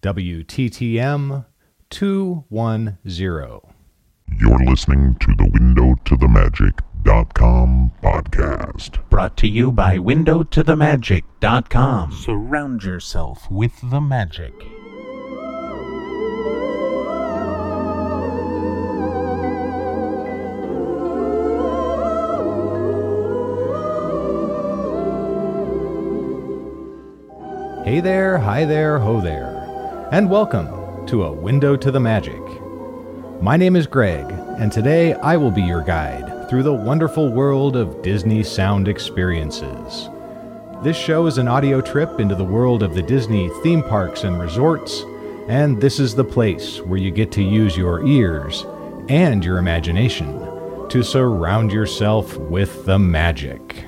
WTTM 210. You're listening to the Window to the Magic.com podcast. Brought to you by WindowToTheMagic.com. Surround yourself with the magic. Hey there, hi there, ho there, and welcome to A Window to the Magic. My name is Greg, and today I will be your guide through the wonderful world of Disney sound experiences. This show is an audio trip into the world of the Disney theme parks and resorts, and this is the place where you get to use your ears and your imagination to surround yourself with the magic.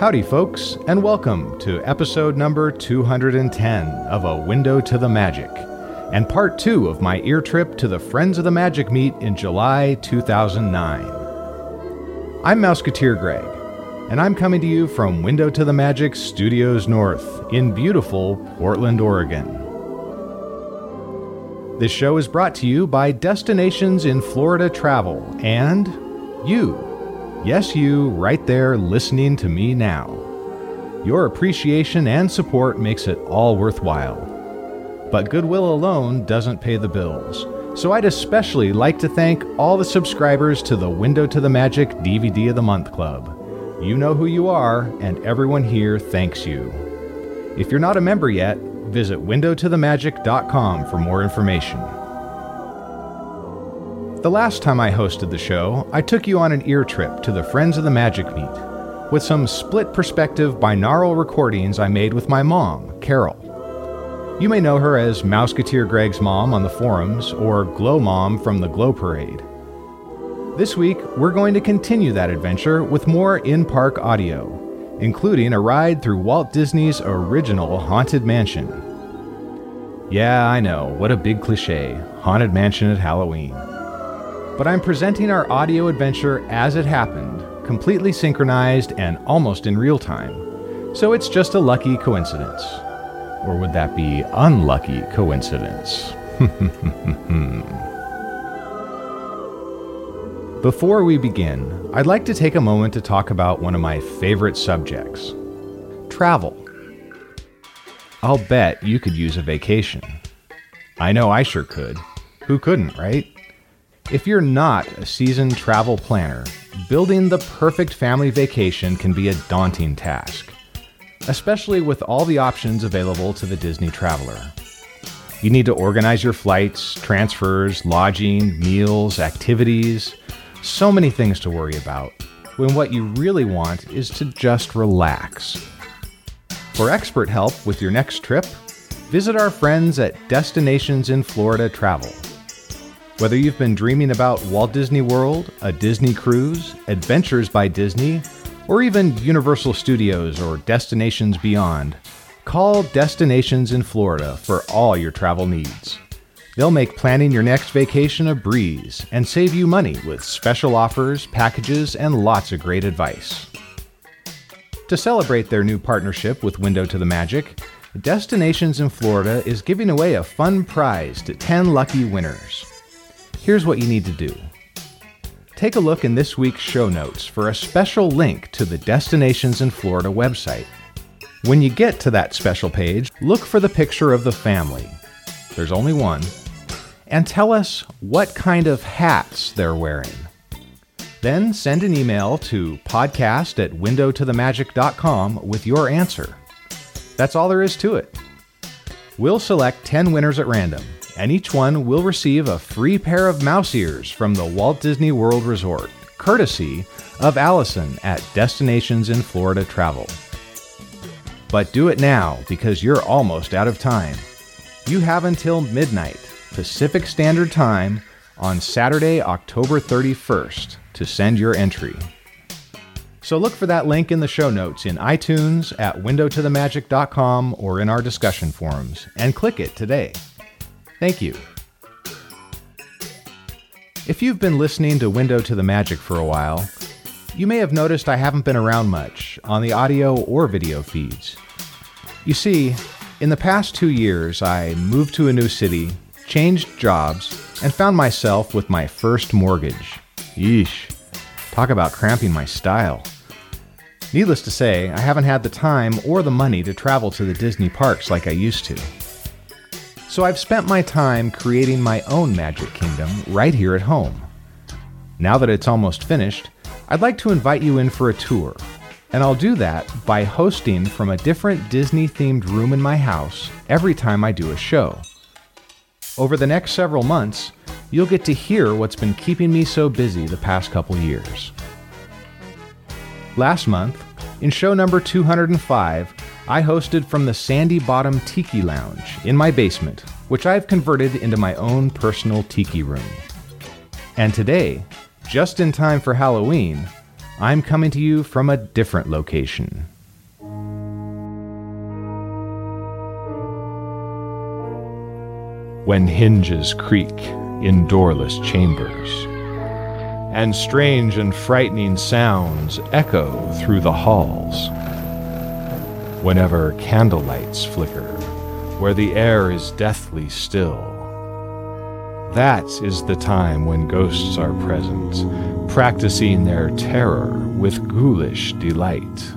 Howdy, folks, and welcome to episode number 210 of A Window to the Magic, and part two of my ear trip to the Friends of the Magic meet in July 2009. I'm Mouseketeer Greg, and I'm coming to you from Window to the Magic Studios North in beautiful Portland, Oregon. This show is brought to you by Destinations in Florida Travel and you. Yes, you, right there listening to me now. Your appreciation and support makes it all worthwhile. But goodwill alone doesn't pay the bills. So I'd especially like to thank all the subscribers to the Window to the Magic DVD of the Month Club. You know who you are, and everyone here thanks you. If you're not a member yet, visit windowtothemagic.com for more information. The last time I hosted the show, I took you on an ear trip to the Friends of the Magic meet with some split perspective binaural recordings I made with my mom, Carol. You may know her as Mouseketeer Greg's mom on the forums or GloMom from the Glow Parade. This week, we're going to continue that adventure with more in park audio, including a ride through Walt Disney's original Haunted Mansion. Yeah, I know, what a big cliche Haunted Mansion at Halloween but I'm presenting our audio adventure as it happened, completely synchronized and almost in real time. So it's just a lucky coincidence. Or would that be unlucky coincidence? Before we begin, I'd like to take a moment to talk about one of my favorite subjects travel. I'll bet you could use a vacation. I know I sure could. Who couldn't, right? If you're not a seasoned travel planner, building the perfect family vacation can be a daunting task, especially with all the options available to the Disney traveler. You need to organize your flights, transfers, lodging, meals, activities, so many things to worry about, when what you really want is to just relax. For expert help with your next trip, visit our friends at Destinations in Florida Travel. Whether you've been dreaming about Walt Disney World, a Disney cruise, Adventures by Disney, or even Universal Studios or Destinations Beyond, call Destinations in Florida for all your travel needs. They'll make planning your next vacation a breeze and save you money with special offers, packages, and lots of great advice. To celebrate their new partnership with Window to the Magic, Destinations in Florida is giving away a fun prize to 10 lucky winners. Here's what you need to do. Take a look in this week's show notes for a special link to the Destinations in Florida website. When you get to that special page, look for the picture of the family. There's only one. And tell us what kind of hats they're wearing. Then send an email to podcast at windowtothemagic.com with your answer. That's all there is to it. We'll select 10 winners at random and each one will receive a free pair of mouse ears from the Walt Disney World Resort, courtesy of Allison at Destinations in Florida Travel. But do it now because you're almost out of time. You have until midnight Pacific Standard Time on Saturday, October 31st to send your entry. So look for that link in the show notes in iTunes, at windowtothemagic.com, or in our discussion forums, and click it today. Thank you. If you've been listening to Window to the Magic for a while, you may have noticed I haven't been around much on the audio or video feeds. You see, in the past two years, I moved to a new city, changed jobs, and found myself with my first mortgage. Yeesh. Talk about cramping my style. Needless to say, I haven't had the time or the money to travel to the Disney parks like I used to. So I've spent my time creating my own Magic Kingdom right here at home. Now that it's almost finished, I'd like to invite you in for a tour. And I'll do that by hosting from a different Disney themed room in my house every time I do a show. Over the next several months, you'll get to hear what's been keeping me so busy the past couple years. Last month, in show number 205, I hosted from the Sandy Bottom Tiki Lounge in my basement, which I've converted into my own personal tiki room. And today, just in time for Halloween, I'm coming to you from a different location. When hinges creak in doorless chambers, and strange and frightening sounds echo through the halls. Whenever candlelights flicker, where the air is deathly still. That is the time when ghosts are present, practicing their terror with ghoulish delight.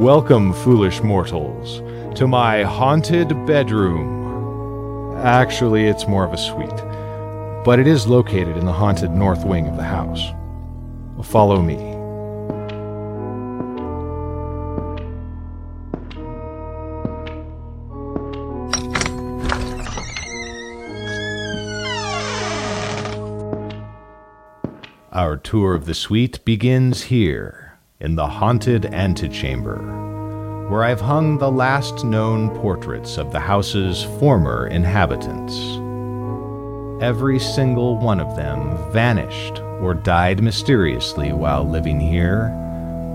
Welcome, foolish mortals, to my haunted bedroom. Actually, it's more of a suite but it is located in the haunted north wing of the house. Follow me. Our tour of the suite begins here, in the haunted antechamber, where I've hung the last known portraits of the house's former inhabitants every single one of them vanished or died mysteriously while living here,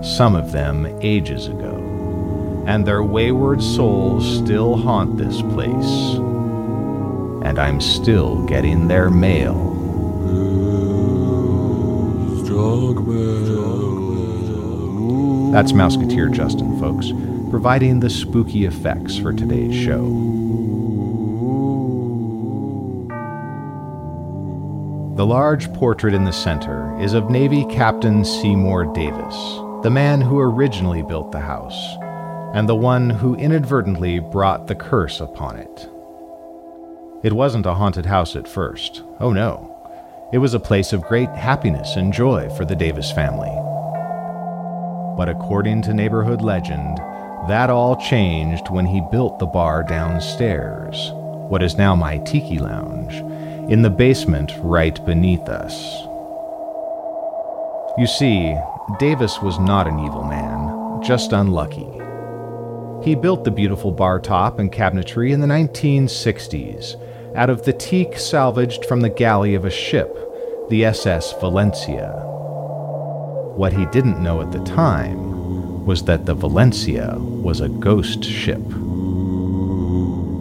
some of them ages ago. And their wayward souls still haunt this place. And I'm still getting their mail. That's Mouseketeer Justin, folks, providing the spooky effects for today's show. The large portrait in the center is of Navy Captain Seymour Davis, the man who originally built the house, and the one who inadvertently brought the curse upon it. It wasn't a haunted house at first. Oh no. It was a place of great happiness and joy for the Davis family. But according to neighborhood legend, that all changed when he built the bar downstairs, what is now my tiki lounge in the basement right beneath us. You see, Davis was not an evil man, just unlucky. He built the beautiful bar top and cabinetry in the 1960s out of the teak salvaged from the galley of a ship, the SS Valencia. What he didn't know at the time was that the Valencia was a ghost ship.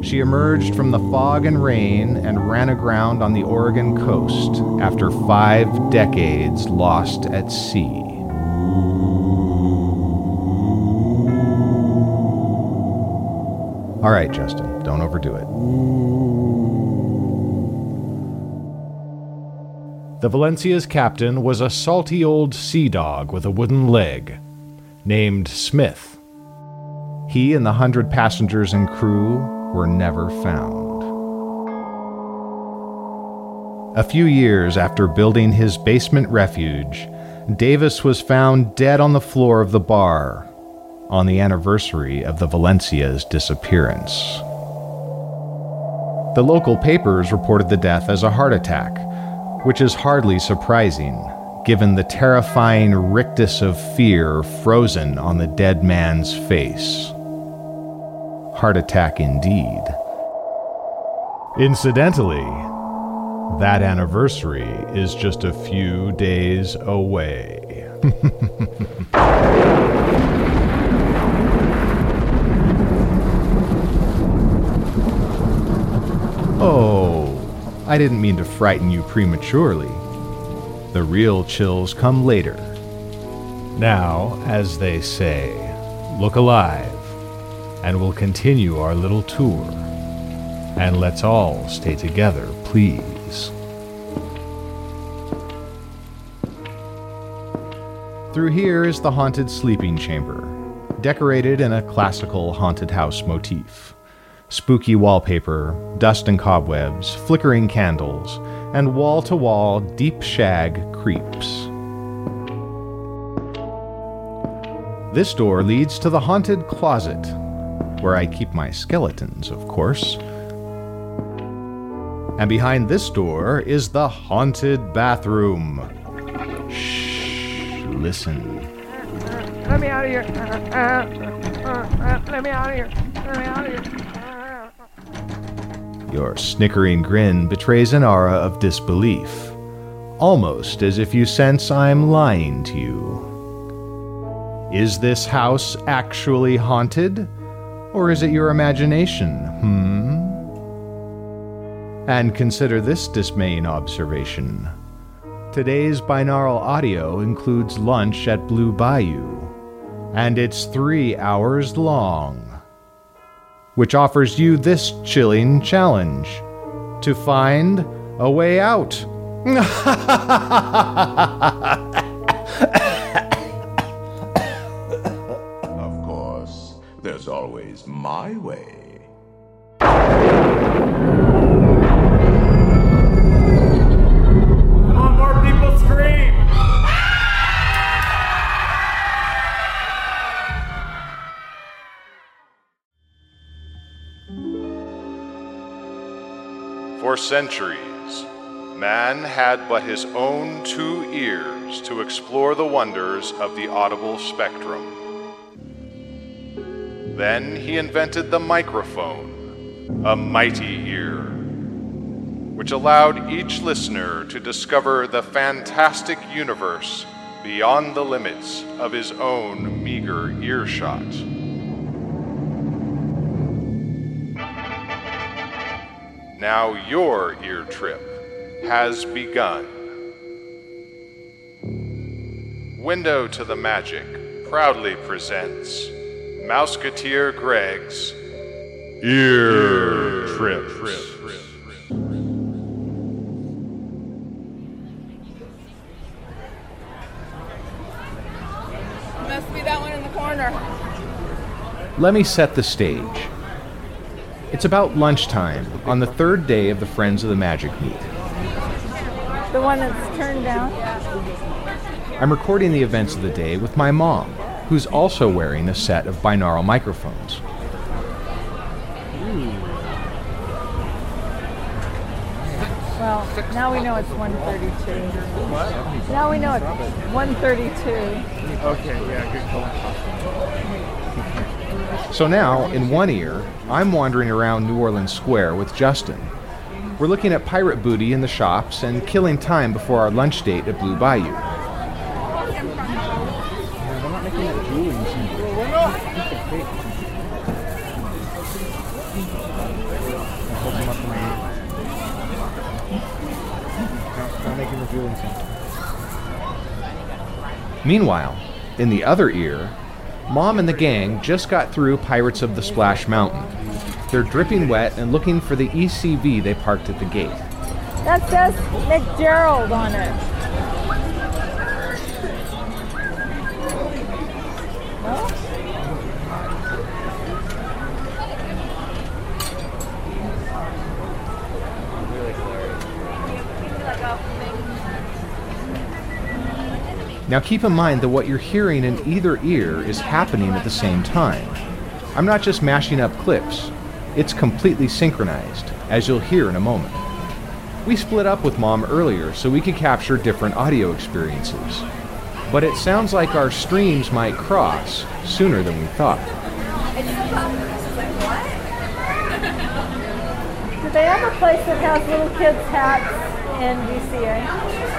She emerged from the fog and rain and ran aground on the Oregon coast after five decades lost at sea. All right, Justin, don't overdo it. The Valencia's captain was a salty old sea dog with a wooden leg, named Smith. He and the hundred passengers and crew were never found. A few years after building his basement refuge, Davis was found dead on the floor of the bar on the anniversary of the Valencia's disappearance. The local papers reported the death as a heart attack, which is hardly surprising given the terrifying rictus of fear frozen on the dead man's face heart attack indeed. Incidentally, that anniversary is just a few days away. oh, I didn't mean to frighten you prematurely. The real chills come later. Now, as they say, look alive, and we'll continue our little tour. And let's all stay together, please. Through here is the haunted sleeping chamber, decorated in a classical haunted house motif. Spooky wallpaper, dust and cobwebs, flickering candles, and wall to wall deep shag creeps. This door leads to the haunted closet, where I keep my skeletons, of course. And behind this door is the haunted bathroom. Shh, listen. Let me out of here. Let me out of here. Let me out of here. Your snickering grin betrays an aura of disbelief, almost as if you sense I'm lying to you. Is this house actually haunted? Or is it your imagination, hmm? And consider this dismaying observation. Today's binaural audio includes lunch at Blue Bayou, and it's three hours long which offers you this chilling challenge to find a way out. Of course, there's always my way. Centuries, man had but his own two ears to explore the wonders of the audible spectrum. Then he invented the microphone, a mighty ear, which allowed each listener to discover the fantastic universe beyond the limits of his own meager earshot. Now your ear trip has begun. Window to the Magic proudly presents Mouseketeer Greg's Ear Trips. Must be that one in the corner. Let me set the stage. It's about lunchtime on the third day of the Friends of the Magic meet. The one that's turned down. I'm recording the events of the day with my mom, who's also wearing a set of binaural microphones. Well, now we know it's 132. Now we know it's 132. Okay, yeah, good call. So now, in one ear, I'm wandering around New Orleans Square with Justin. We're looking at pirate booty in the shops and killing time before our lunch date at Blue Bayou. Meanwhile, in the other ear, Mom and the gang just got through Pirates of the Splash Mountain. They're dripping wet and looking for the ECV they parked at the gate. That says McGerald on it. Now keep in mind that what you're hearing in either ear is happening at the same time. I'm not just mashing up clips, it's completely synchronized, as you'll hear in a moment. We split up with Mom earlier so we could capture different audio experiences. But it sounds like our streams might cross sooner than we thought. Do they have a place that has little kids' hats in DCA?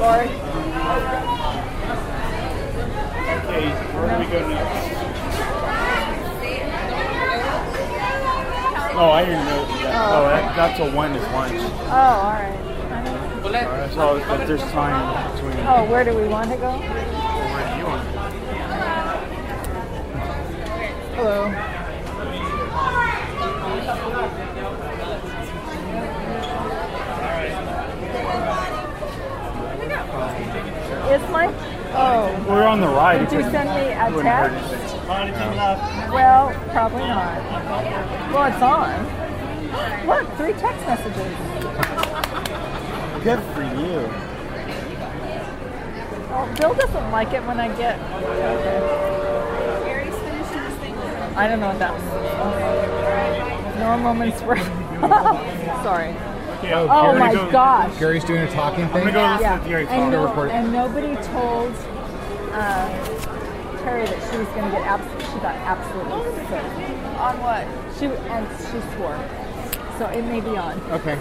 Or Hey, where do we go next? Oh, I didn't know that. Oh, that, that's a one is lunch. oh, all right. Alright, so if there's time between. Oh, where do we want to go? Where do you want? A Wouldn't hurt text? anything. Anything left? Well, probably not. Well, it's on. Look, three text messages. Good for you. Oh, Bill doesn't like it when I get. Gary's finishing this thing. I don't know what that means. Normal woman's worth. Sorry. Okay, Oh I'm my go, gosh. Gary's doing a talking I'm thing. gonna go listen Yeah, to Gary's and, no, and nobody told uh, Terry that she was going to get abs- she got absolutely sick. On what? She and she swore. So it may be on. Okay.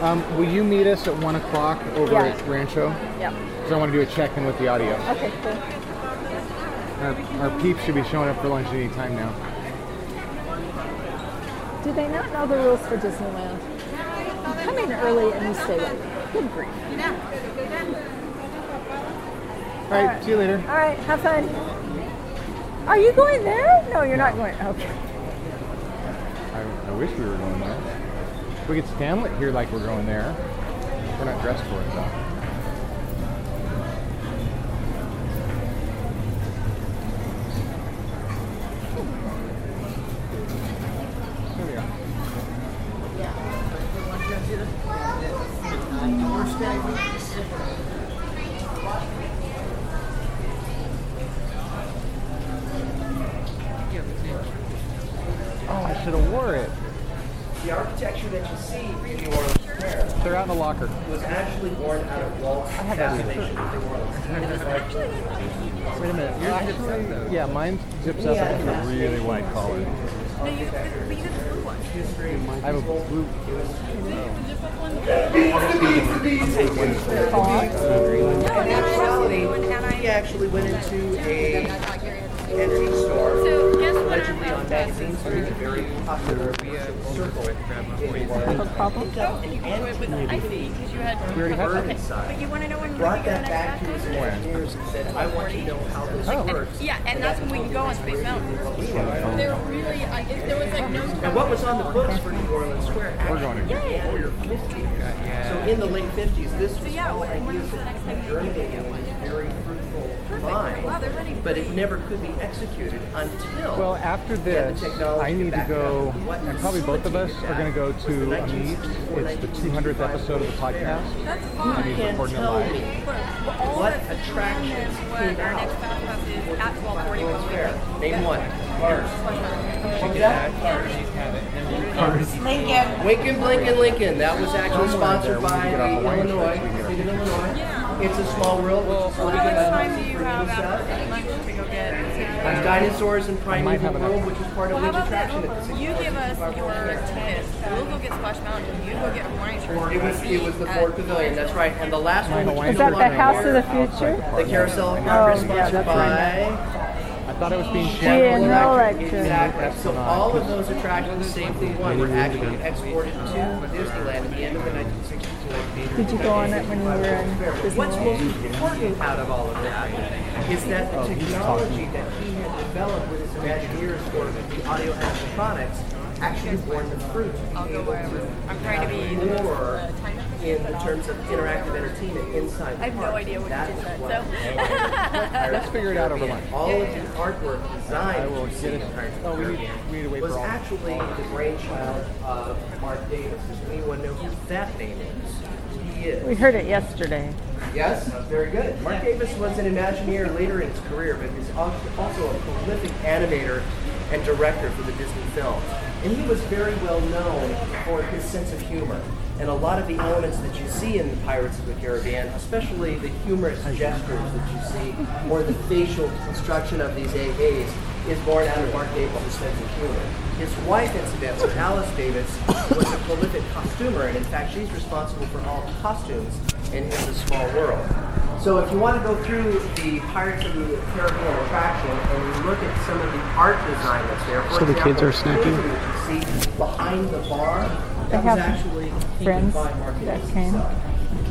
Um, will you meet us at one o'clock over Yeah. at Rancho? Yeah. Because I want to do a check-in with the audio. Okay, cool. Our, our peeps should be showing up for lunch any time now. Do they not know the rules for Disneyland? You come in early and you stay late. Good grief. All right. See you later. All right, have fun. Are you going there? No, you're not going. Okay. I, I wish we were going there. We could stand it here like we're going there. We're not dressed for it though. There we are. Oh, I should have wore it. The architecture that you see in New Orleans Square They're out in the locker. was actually born out of Walt's fascination with New Orleans. Wait a minute. You're actually, yeah, mine zips up and it's a really wide collar. I have a blue. In actuality, he actually went into a entry store, So guess what allegedly on magazines, where he's a very popular uh, circle in New Orleans. No. We already have that. inside. Brought that back to his engineers and said, I want to know how this works. Yeah, and that's when we can go on Space Mountain. They're really, I guess there was like no. And what was on the books for New Orleans Square We're going to. before 50. So in the late 50s, this was yeah, all when- when ideas was the next time of you were germinating in this very fruitful mind. Wow, they're ready. But it never could be executed until Well, after this, the I need to go, and probably both of us are going to go to was a meet. It's the 200th episode of the podcast. That's You fine. He's can recording it tell live. me All what that's attractions what came our out next fast pass is at 1240 Orleans when we Square. Name one. Lincoln. Lincoln, Blinken, Lincoln. That was actually sponsored by get off Hawaiian Illinois, It's a small world. Well, How much time do you have after lunch to go get? There's dinosaurs and primeval have enough. world, which is part of Well, how each attraction at the? You give us your tickets. We'll go get Splash Mountain. And you go get Hawaiian Shores. It was it was the Ford Pavilion. That's right. And the last one, which Hawaiian Is that the House of the Future? the Carousel of Oh, Congress, sponsored by I thought it was being She shared. and Electric. Exactly. So all of those attractions, same thing one, were actually exported to Disneyland at the end of the 1960s. Did you go on it when you were in What's Disneyland? most important out of all of that is that the oh, technology that he had developed with his Imagineers for the audio animatronics actually born the fruit I'll to be go able wherever. to I'm trying to be have more in the terms of interactive entertainment inside the I have no idea what That you just said. So. Let's figure it out over lunch. All of the artwork design I will that you see get it. in Oh, the we need, we need to wait was for all. actually the brainchild of Marc Davis. Does anyone know who that name is? He is. We heard it yesterday. Yes, very good. Marc Davis was an Imagineer later in his career, but he's also a prolific animator and director for the Disney films. And he was very well known for his sense of humor. And a lot of the elements that you see in the Pirates of the Caribbean, especially the humorous gestures that you see, or the facial construction of these AAs, is born out of Marc Davis' sense of humor. His wife, incidentally, Alice Davis, was a prolific costumer, and in fact, she's responsible for all the costumes in It's a Small World. So if you want to go through the Pirates of the Caribbean attraction and you look at some of the art design that's there, for So the kids are snacking? the painting you see behind the bar, They that was have actually painted friends by Marc that Davis came.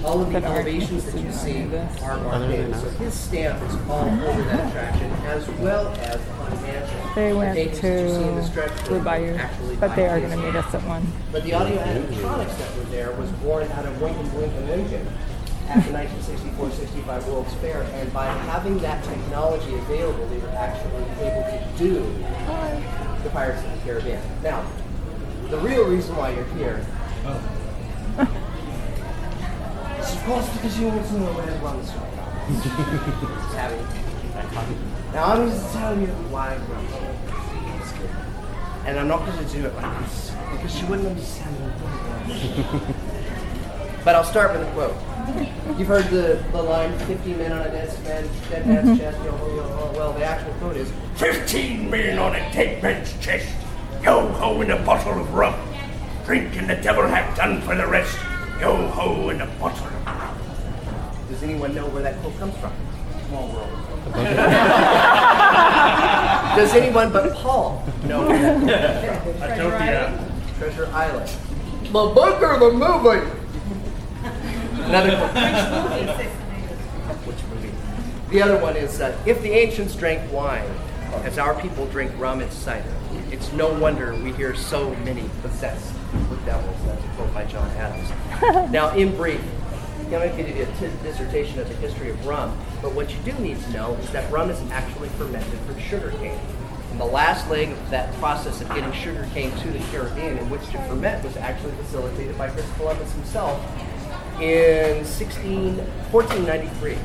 All of the that elevations that you see are Marc Davis. So his stamp is all over that attraction, as well as on Mansion. They went paintings that you see in the to stretch Blue Bayou, but they are going to meet us at one. But the audio animatronics that were there was born out of Lincoln Blinken Lincoln. at the 1964-65 World's Fair, and by having that technology available, they were actually able to do the Pirates of the Caribbean. Now, the real reason why you're here is of course because you want to know where rum is from. Just having that coffee. Now I'm going to tell you why rum is good. And I'm not going to do it like this because you wouldn't understand me. but I'll start with a quote. You've heard the, the line 15 men on a dead, man, dead man's mm-hmm. chest, yo ho, yo. Well, the actual quote is 15 men on a dead man's chest. Yo ho in a bottle of rum. Drink and the devil have done for the rest. Yo ho in a bottle of rum. Does anyone know where that quote comes from? Small world. Does anyone but Paul know where that quote comes from? Utopia. Treasure Island. The book or the movie? Another quote. Which movie? The other one is uh, if the ancients drank wine, as our people drink rum and cider, it's no wonder we hear so many possessed with devils. That's a quote by John Adams. now, in brief, I'm going to give you a t- dissertation of the history of rum, but what you do need to know is that rum is actually fermented from sugarcane. And the last leg of that process of getting sugarcane to the Caribbean in which to ferment was actually facilitated by Chris Columbus himself in 16, 1493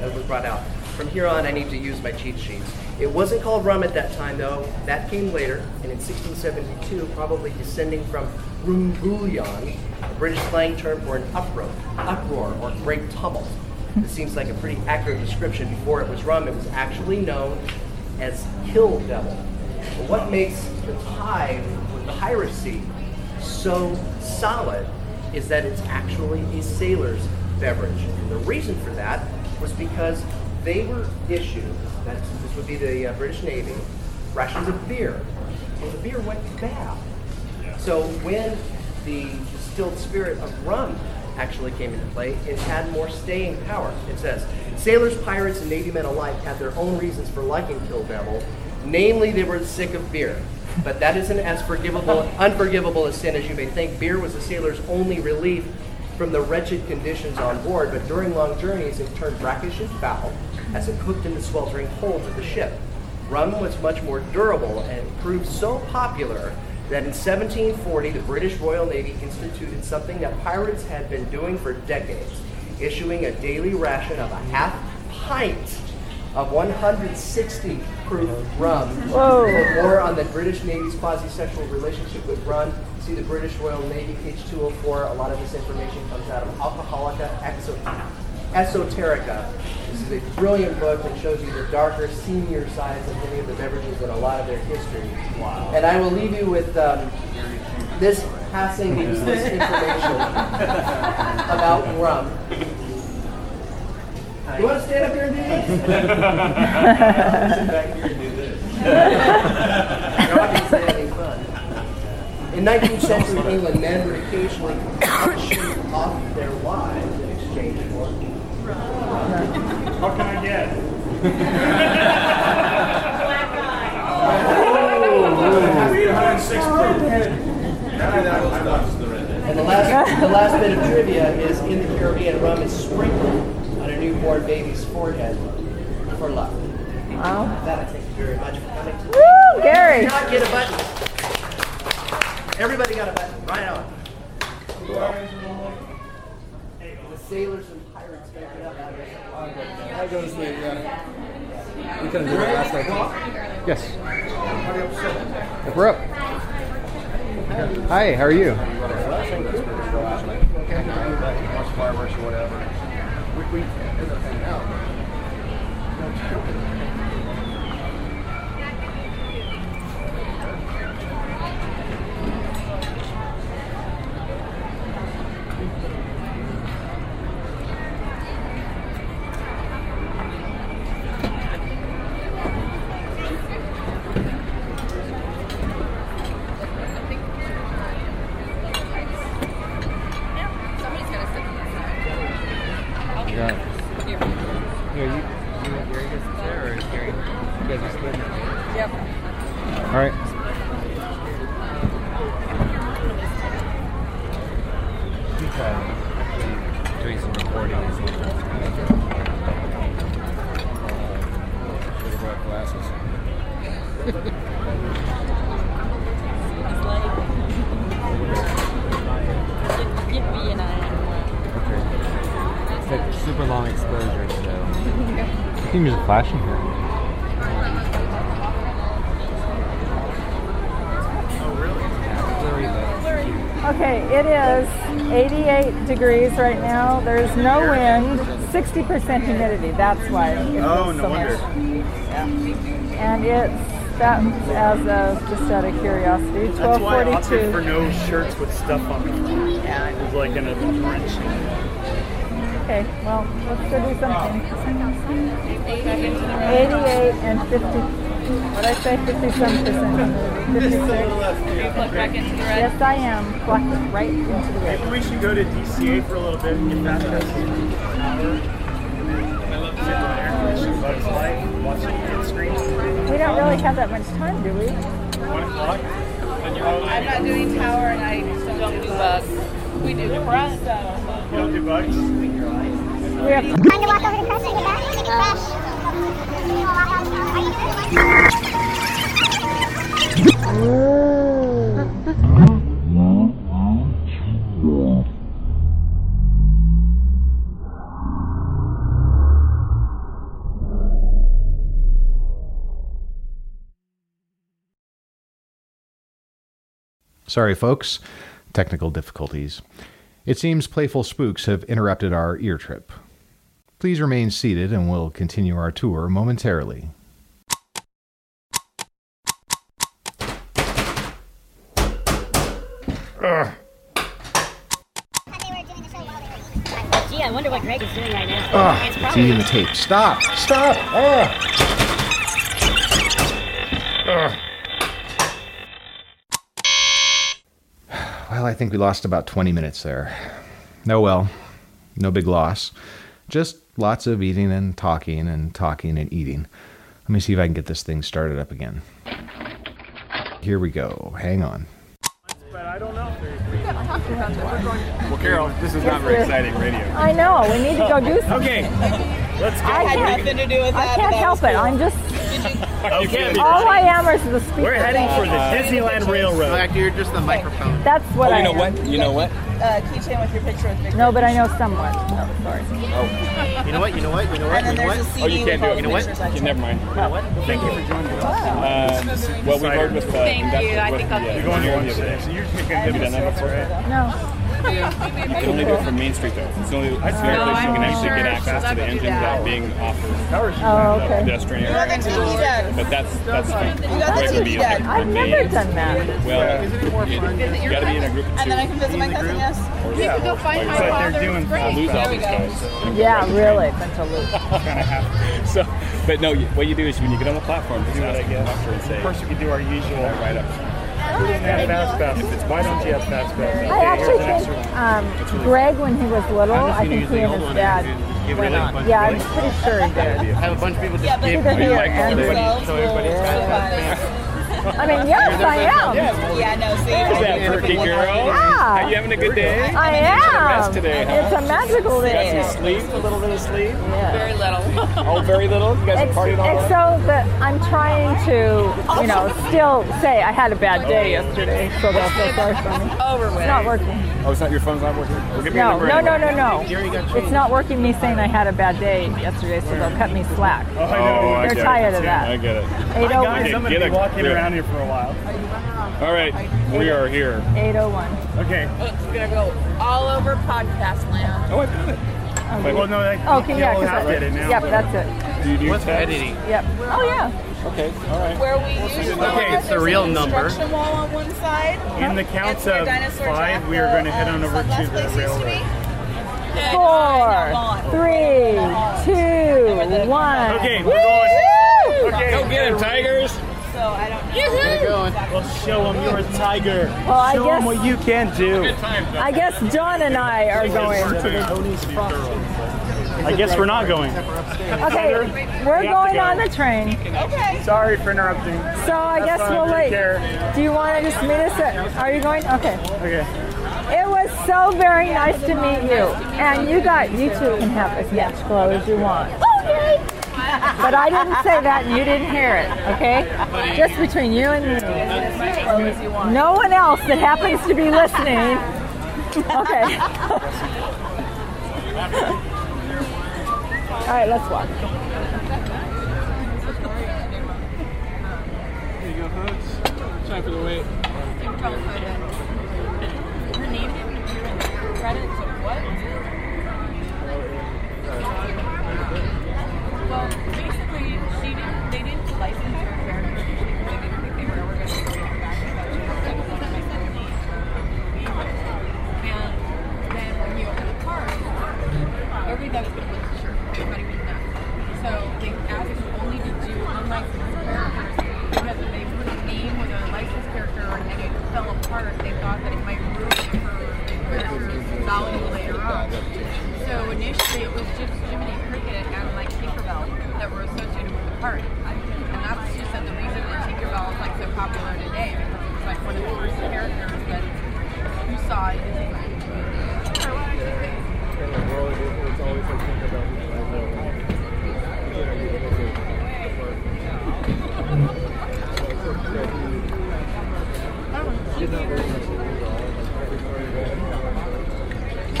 that was brought out. From here on, I need to use my cheat sheets. It wasn't called rum at that time, though. That came later, and in 1672, probably descending from rumbullion, a British slang term for an uproar, uproar or great tumult. It seems like a pretty accurate description. Before it was rum, it was actually known as kill devil. But what makes the tie with piracy so solid is that it's actually a sailor's beverage. And the reason for that was because they were issued, that's, this would be the uh, British Navy, rations of beer. Well, the beer went bad. So when the distilled spirit of rum actually came into play, it had more staying power. It says, sailors, pirates, and Navy men alike had their own reasons for liking Kill Devil. Namely, they were sick of beer. But that isn't as forgivable, unforgivable a sin as you may think. Beer was the sailors' only relief from the wretched conditions on board, but during long journeys it turned brackish and foul as it cooked in the sweltering holds of the ship. Rum was much more durable and proved so popular that in 1740 the British Royal Navy instituted something that pirates had been doing for decades, issuing a daily ration of a half pint of 160 proof rum. Whoa. For more on the British Navy's quasi-sexual relationship with rum, see the British Royal Navy, page 204. A lot of this information comes out of Alcoholica Exo- Esoterica. This is a brilliant book that shows you the darker, seamier sides of many of the beverages and a lot of their history. Wow. And I will leave you with um, this passing useless information about rum. You want to stand up here and do this? Sit back here and do this. You're obviously having fun. In 19th century England, men would occasionally auction off their wives in exchange for What can I get? And the last, the last bit of trivia is in the Caribbean, rum is sprinkled on a newborn baby's forehead for luck. Wow. That I thank you very much for coming. To Woo, Gary. Did not get a button. Everybody got a button. Right on. The sailors I go to sleep, yeah. We couldn't do it last night. Yes. We're up. Hi, how are you? Fireworks or whatever. We, we end up hanging out. Somebody's gonna sit on this side. Yeah. Here. Yeah, you, you want Gary to sit there, or is Gary? You guys are split? Yep. All right. He's uh, actually doing some recording. Give me an eye. It's like super long exposure, so. You can use a flash in here. Okay, it is 88 degrees right now. There's no wind, 60% humidity. That's why. it Oh, feels no so wonder. Much. Yeah. And it's that as of just out of curiosity, 1242. That's why I opted for no shirts with stuff on them. Yeah. It was like in a wrench. Okay, well, let's go do something. 88 and 50. What I say, 57 percent. 56. Look back into the red. Yes, I am. Plucked right into the red. Maybe we should go to DCA for a little bit and get back to us an hour. Sit there, shoot Bugs Life, watch some kid screen. We don't really have that much time, do we? One o'clock. I'm not doing tower and I don't do bugs. We do press. You Sorry, folks. Technical difficulties. It seems playful spooks have interrupted our ear trip. Please remain seated and we'll continue our tour momentarily. Gee, I wonder what Greg is doing right now. Ah, it's eating the tape. Stop! Stop! Ah! Well, I think we lost about 20 minutes there. Oh well, no big loss. Just lots of eating and talking and talking and eating. Let me see if I can get this thing started up again. Here we go. Hang on. But I don't know. Well, Carol, this is not very exciting radio. I know. We need to go do something. Okay, let's go. I can't, Nothing to do with that. I that. can't help that it. I'm just. Okay, All I am is the speaker. we're heading for the Disneyland Railroad. Like you're just the microphone. That's what Oh, I you know am. what? You know what? Uh, keychain with your picture with Victor. No, but I know someone. Oh, sorry. You know what? You know what? You know what? And then You know there's a what? CD Oh, you can't with do it. You know what? pictures I Okay, took. never mind. Well, thank you for joining us. Um, well, we worked with. Uh, Thank you. I think I'll uh, be- You're going to engineer lunch the other today, day. so you're taking Have you done that before? No. You can only do it from Main Street though. It's the only, it's the only place No, you can actually sure get access to the engine without being off of Oh, the okay. pedestrian You got the area. TV. But that's that's fine. You got the Greg would TV be deck. like I've the never main- done that. Well, you got to be in a group of two. And then I can visit my cousin, yes? or Yeah, go find my like father. they're doing I'll lose all these guys. Yeah, really. Bunch of loot. So, but no, what you do is when you get on the platform, just ask the guess. conductor and say, Of course, we could do our usual. right up. Who doesn't fast pass? Why don't you have fast pass? I Okay, actually think um, Greg, when he was little, I think he and his dad went on. Yeah, I'm pretty sure he did. Have a bunch of people just Yeah, but give Either you here like and themselves so everybody's will got survive. I mean, yes, I am. Yeah, no, see. Who's that perky girl? Yeah. Are you having a good day? I Rest am. today, huh? It's a magical You got some sleep, a little bit of sleep. Yeah. Very little. Oh, very little. You guys have It's, partied all it's night? so that I'm trying to, you know, still say I had a bad day yesterday, so they'll feel sorry for me. Over with. It's not working. Oh, it's not your phone's not working. Well, give me a No, number no, no, anyway. no, no. It's not working me saying I had a bad day yesterday, so they'll cut me slack. Oh, I know. Oh, They're get tired it. of that. I get it. Hi 801. guys, I'm going Get to be walking grip. around here for a while. All right, we are here. 801. Okay. Oh, We're gonna go all over podcast land. Oh, I got it. Well, no, that, Okay, yeah, you'll 'cause have I- to get it now. Yep, that's it. Do you do What's text? editing? Yep. Oh yeah. Okay, all right. Where we usually Okay, are, it's the real an number. Wall on one side. In the counts It's of five, Jack, we are going to uh, the, head on over to the place to railroad. Four, three, two, one. Okay, we're going. Okay. Go get him, Tigers! So I don't know. Get going. Well, show them you're a tiger. Well, I show guess- them what you can do. I guess John and I are going to the. I guess we're not going. Okay, we're We going go. on the train. Okay. Sorry for interrupting. So I Have guess fun, we'll wait. care. Do you want to just meet us at? Are you going? Okay. Okay. It was so very nice to meet you, and you got you two can have as much clothes as you want. Okay. But I didn't say that and you didn't hear it, okay? Just between you and me. No one else that happens to be listening. Okay. All right, let's walk. There you go, folks. Time for the wait. Her name didn't appear in the credits of what? Well, basically, she didn't. They didn't license her character because they didn't think they were ever going to bring it back. But she was like one of my seventies. And then when you open the card, everybody was going to put the shirt. Everybody was done. So they asked us only to do unlicensed characters because if they put a name with a licensed character and it fell apart, they thought that it might ruin her character's value later on. So initially it was just Jiminy Cricket and like Tinkerbell that were associated with the part. And that's just the reason that Tinkerbell is like so popular today because it's like one of the first characters that you saw in Disneyland. It's always like think about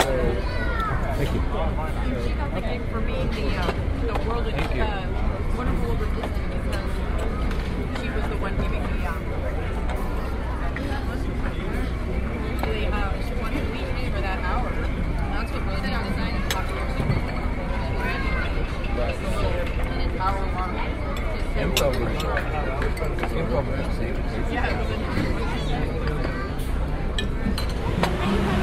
Thank you. And she got the gig for being the uh, the world of Thank you. uh, wonderful world of Disney because she was the one giving the um, they uh, she won the Wheatley for that hour. And that's what really got designed the popular an hour long.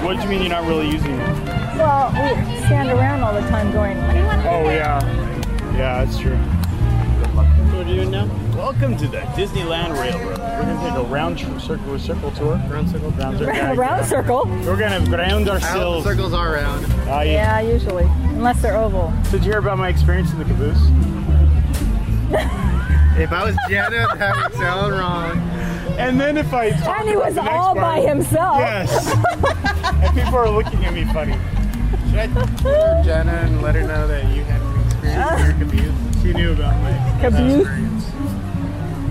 What do you mean you're not really using it? Well, we stand around all the time going, what do you want to Oh yeah, yeah, that's true. What are you doing now? Welcome to the Disneyland Railroad. We're gonna take a round tr- circle, circle tour. Round circle, round circle. Round, round circle. We're gonna ground ourselves. circles are round. Ah, yeah. Yeah, usually, unless they're oval. Did you hear about my experience in the caboose? If I was Janet, that would sound wrong. And then if I talk And he about was the next all by himself. Yes. and people are looking at me funny. Should I call Jenna and let her know that you had an experience in your caboose? She knew about my Caboose? experience.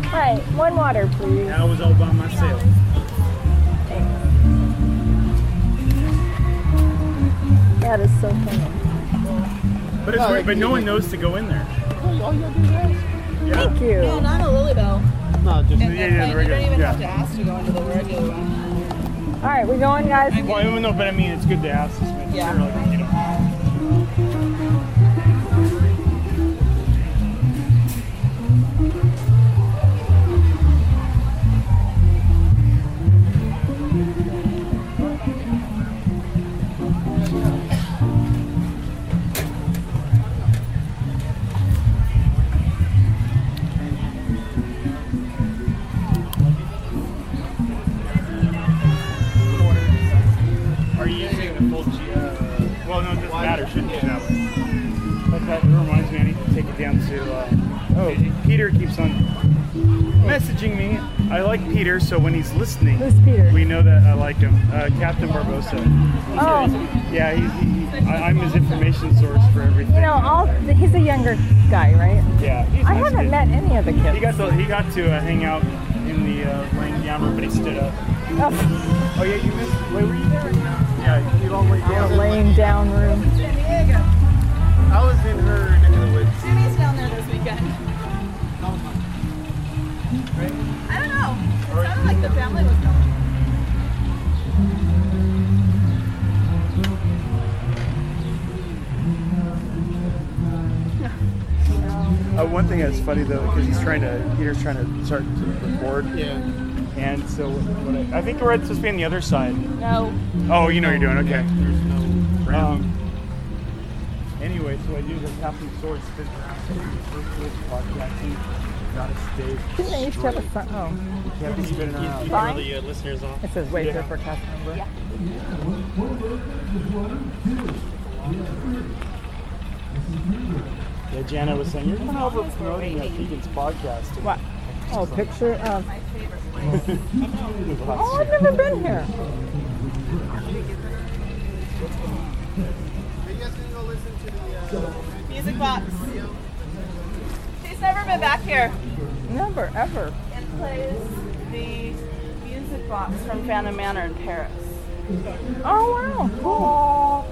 All right, one water, please. I was all by myself. That is so funny. But it's Oh, weird, but no one knows to go in there. All you gotta do is ask. Yeah. Thank you. No, not a Lilly Belle. No, just And yeah, yeah, plane, the you don't even have to yeah. ask to go into the regular one. All right, we going, guys? Well, I don't but I mean, it's good to ask this. man. Yeah. Messaging me. I like Peter, so when he's listening, Who's Peter? we know that I like him. Uh, Captain Barbossa. Oh, Yeah, he's, he, I, I'm his information source for everything. you know, all he's a younger guy, right? yeah, he's I a nice haven't kid. met any of the kids. He got to he got to uh, hang out in the uh, laying down room, but he stood up. Oh, Oh yeah, you missed. Wait, were you there? Yeah, you all laid the down. laying down room. I was in her neck of the woods. Jimmy's down there this weekend. It sounded like the family was coming. Uh, one thing that's funny though, because he's trying to, Peter's trying to start to record. Yeah. And so, what I, I think we're supposed to be on the other side. No. Oh, you know what you're doing. Okay. There's no. Um, anyway, so I do the Captain Sword spin around. So the first with podcasting, gotta stay. Didn't they used to have a front? Oh, You can't be spinning around. Fine. the uh, listeners off. it says wait for cast number. Yeah. Yeah, Jana was saying you're coming over promoting uh, Keegan's podcast. What? Oh, picture of. My favorite. Oh, I've never been here. Music box. He's never been back here. Never, ever. It plays the music box from Phantom Manor in Paris. Oh wow, cool.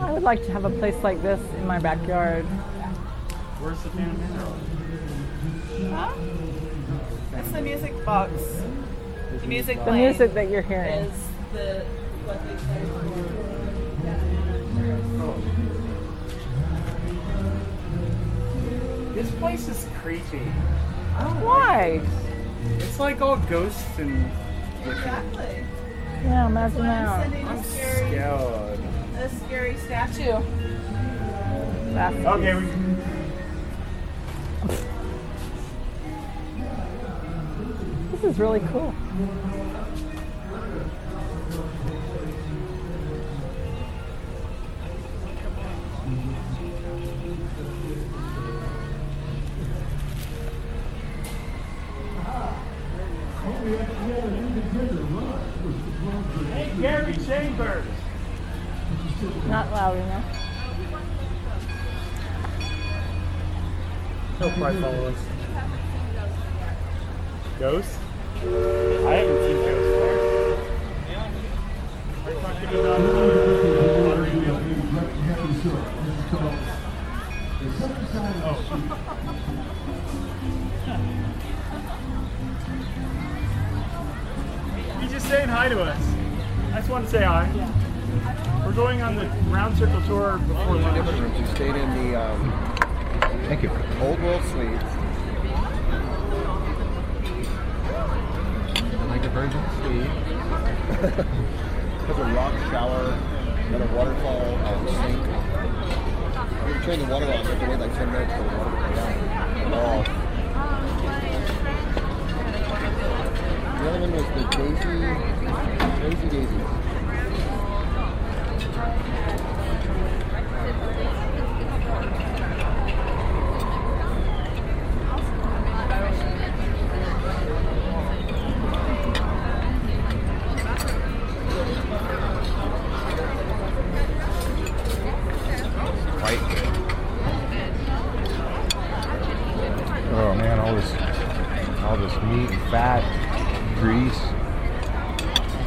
I would like to have a place like this in my backyard. Where's the Phantom Manor? Huh? It's the music box. The music The music that you're hearing. is the what they play This place is creepy. Why? It's like all ghosts and. Exactly. Yeah, imagine that. Sending a scary, Scared. a scary statue. That's Okay, we. This is really cool. Hey, Gary Chambers. Not loud enough. He'll probably follow us. Ghosts? I haven't seen ghosts there. Are you talking about wheel? Oh. He's just saying hi to us. I just want to say hi. We're going on the round circle tour before lunch. We stayed in the um, Thank you. Old World Suites. Virgin suite. Has a rock shower and a waterfall um, sink. We were turning the water on, you have to wait like 10 minutes for the water to come down. Oh. The other one was the Daisy, Daisy Daisy. Quite good. Oh man, all this, all this meat and fat, grease.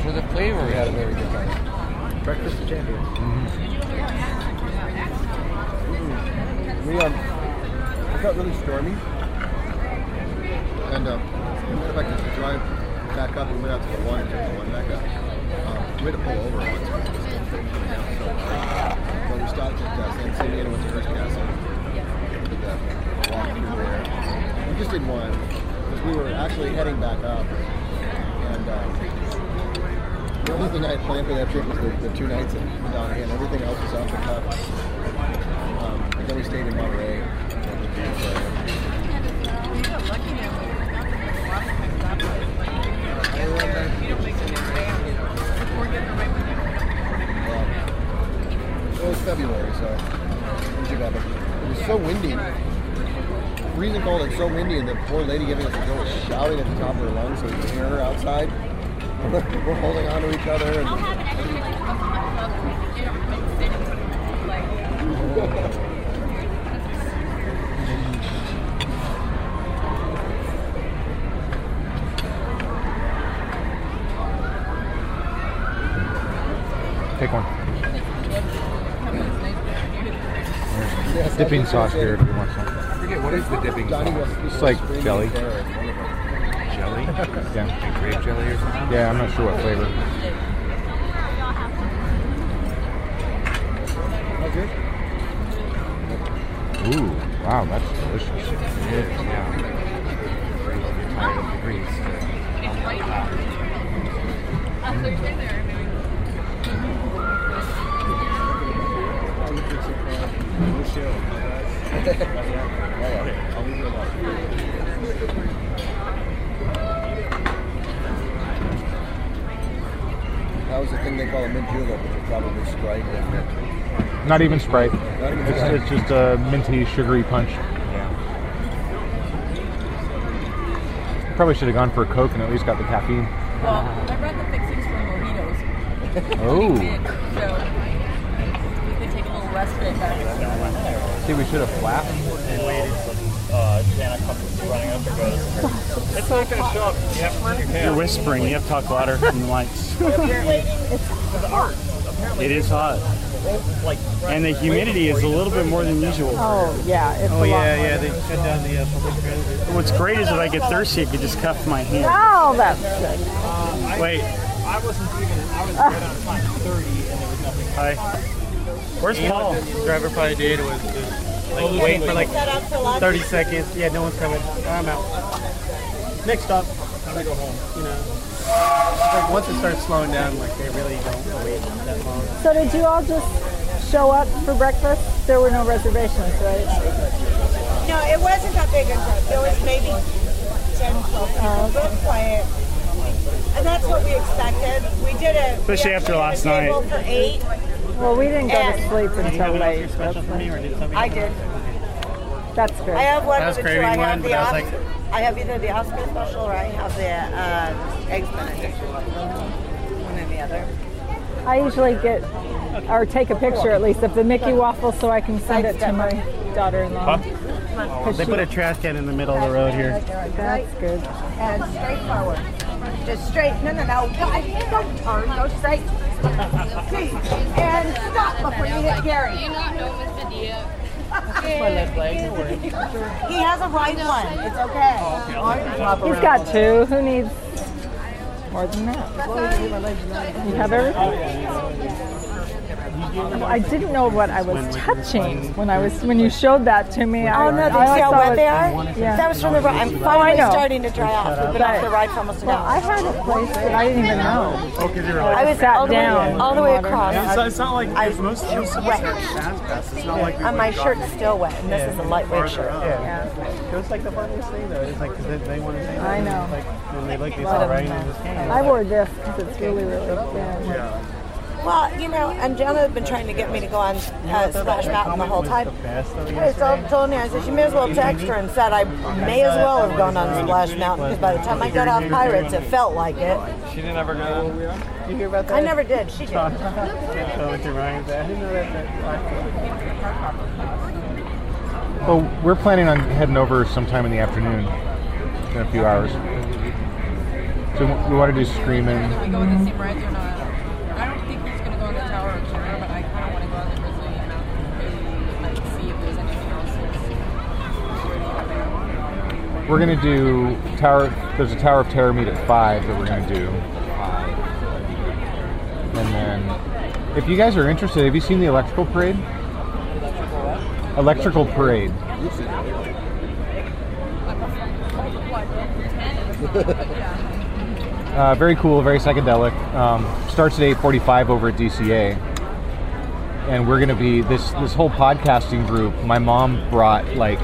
For the flavor, We had a very good time. Breakfast of Champions. We um, it got really stormy, and um, went back to drive back up. We went out to the one and one back up. Um, we had to pull over once so hard. But we stopped at uh, San Simeon, went to Hearst Castle, did the walk through there. We just did one because we were actually heading back up, and. Um, the only thing I had planned for that trip was the, the two nights in Donahue, and everything else was off the cuff. Um, and then we stayed in Monterey. Take one. Yes, Dipping sauce here if you want some. I forget what is the dipping sauce? It's like jelly. in terror. It's wonderful. Jelly? Yeah. Like grape jelly or something? Yeah, I'm not sure what flavor. Oh. Ooh, wow, that's delicious. It is, yeah. Grease, you're tired of the grease. Oh, you fix it, uh, we'll share it. Yeah, yeah. I'll leave you alone. That was the thing they call a mint julep, which is probably Sprite and mint. Not even Sprite. Not even It's, Sprite. it's just a minty, sugary punch. Yeah. Probably should have gone for a Coke and at least got the caffeine. Well, I read the fixings for mojitos, Oh. So we could take a little respite back. See, we should have flapped. And waited till uh, Santa comes running up and goes, It's not going to show up. You have to turn your You're whispering. You have to talk louder from the mics. It is the art. Apparently it is hot. And the humidity is a little bit more than usual. Oh, yeah. It's Oh yeah, yeah. They shut down the uh, public transit. What's great is if I get thirsty, I can just cuff my hand. Oh, that's good. Wait. I wasn't even, I was right on time 30 and there was nothing. Hi. Where's Paul? The driver probably did was just like oh, waiting for like 30 seconds. Yeah, no one's coming. I'm out. Next stop. I'm gonna go home. You know. Like once it starts slowing down, like they really don't wait that long. So did you all just show up for breakfast? There were no reservations, right? No, it wasn't that big a group. There was maybe 10, 12 people. Oh, real quiet. And that's what we expected. We did it. Especially after last had table night. for eight. Well, we didn't go to sleep until late. Special for me, or did somebody? I did. That's good. I have one I of the two. I have but the I like- I have either the Oscar special or I have the uh, eggs Benedict. One or the other. I usually get or take a picture at least of the Mickey waffle so I can send it to my daughter-in-law. 'Cause They put a trash can in the middle of the road here. That's good. And straight forward. Just straight. No, no, no. Don't turn. Go straight. Please. And stop before you hit Gary. Do you not know Mr. Dia? He has a right one. It's okay. He's got two. Who needs more than that? You have everything? I didn't know what I was touching when I was when you showed that to me. I, Oh no, I do you see how wet they are? Yeah. That was from the ride. I'm Oh, I finally know. starting to dry off. We've been off the ride for almost an Well, hour. I had a place that I didn't even know. Oh, because you're I was sat all the way, down all the way across. It's, not- it's not like I because most most of us wet. have Sands It's not like And my shirt's gotten still wet, and this is a lightweight shirt. Yeah. It was like the funniest thing though. It's like because they, they want to say I know. Like when they look, they Lot saw of right this game. I wore this because it's really, really thin. Yeah. Well, you know, and Jenna had been trying to get me to go on uh, Splash Mountain the whole time. I told, told me, I said, you may as well text her and said I may as well have gone on Splash Mountain because by the time I got off Pirates, it felt like it. She didn't ever go. You hear about that? I never did. She did. Oh, it's Ryan said, I didn't know that. that Well, we're planning on heading over sometime in the afternoon, in a few hours. So we want to do screaming. Are we going to see rides or not? We're gonna do Tower. There's a Tower of Terror meet at five that we're gonna do, and then if you guys are interested, have you seen the electrical parade? Electrical parade. Uh, very cool, very psychedelic. Um, starts at 8:45 over at DCA, and we're gonna be this this whole podcasting group. My mom brought like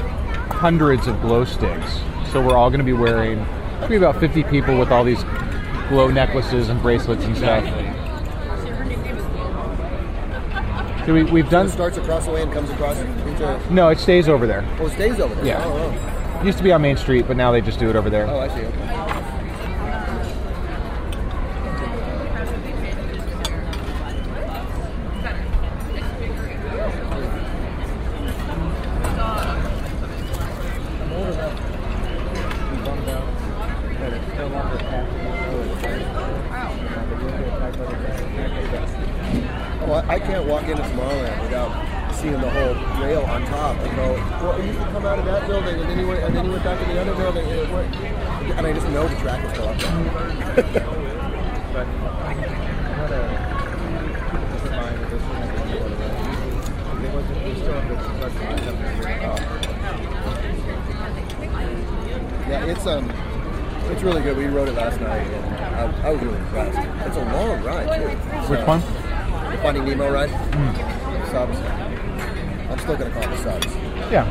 hundreds of glow sticks, so we're all gonna be wearing. Maybe about 50 people with all these glow necklaces and bracelets and stuff. So we, we've done. It starts across the way and comes across into. No, it stays over there. Oh, it stays over there. Yeah. Oh, Used to be on Main Street, but now they just do it over there. oh. oh I see. Okay. Oh, I, I can't walk into Tomorrowland without seeing the whole rail on top and go, well, you can come out of that building and then you went, and then you went back to the other building and, it went, and I just know the track is still up there. but what a keep in mind that this one has to go to that. They wasn't- they still have the construction up there. Oh. Yeah, it's um, it's really good. We rode it last night, and I, I was really impressed. It's a long ride too. Which So- one? The Finding Nemo ride. Subs. I'm still gonna call it the subs. Yeah.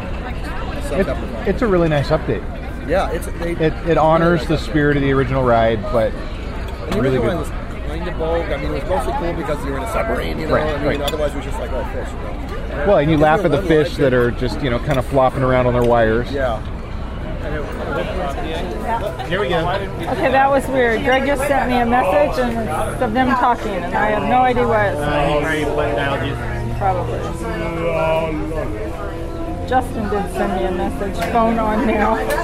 Subbed It- up the fun. it's a really nice update. Yeah, it's they, It, it honors the spirit of the original ride, but And really original one good. was kind of bold. I mean, it was mostly cool because you were in a submarine, you know. Right, I mean, right. otherwise it was just like, oh, fish. You know? Well, and you laugh at the fish ride that are just you know kind of flopping around on their wires. Yeah. Here we go. Okay, that was weird. Greg just sent me a message and it's of them talking, and I have no idea what it Uh, probably did send me a message. Phone on now.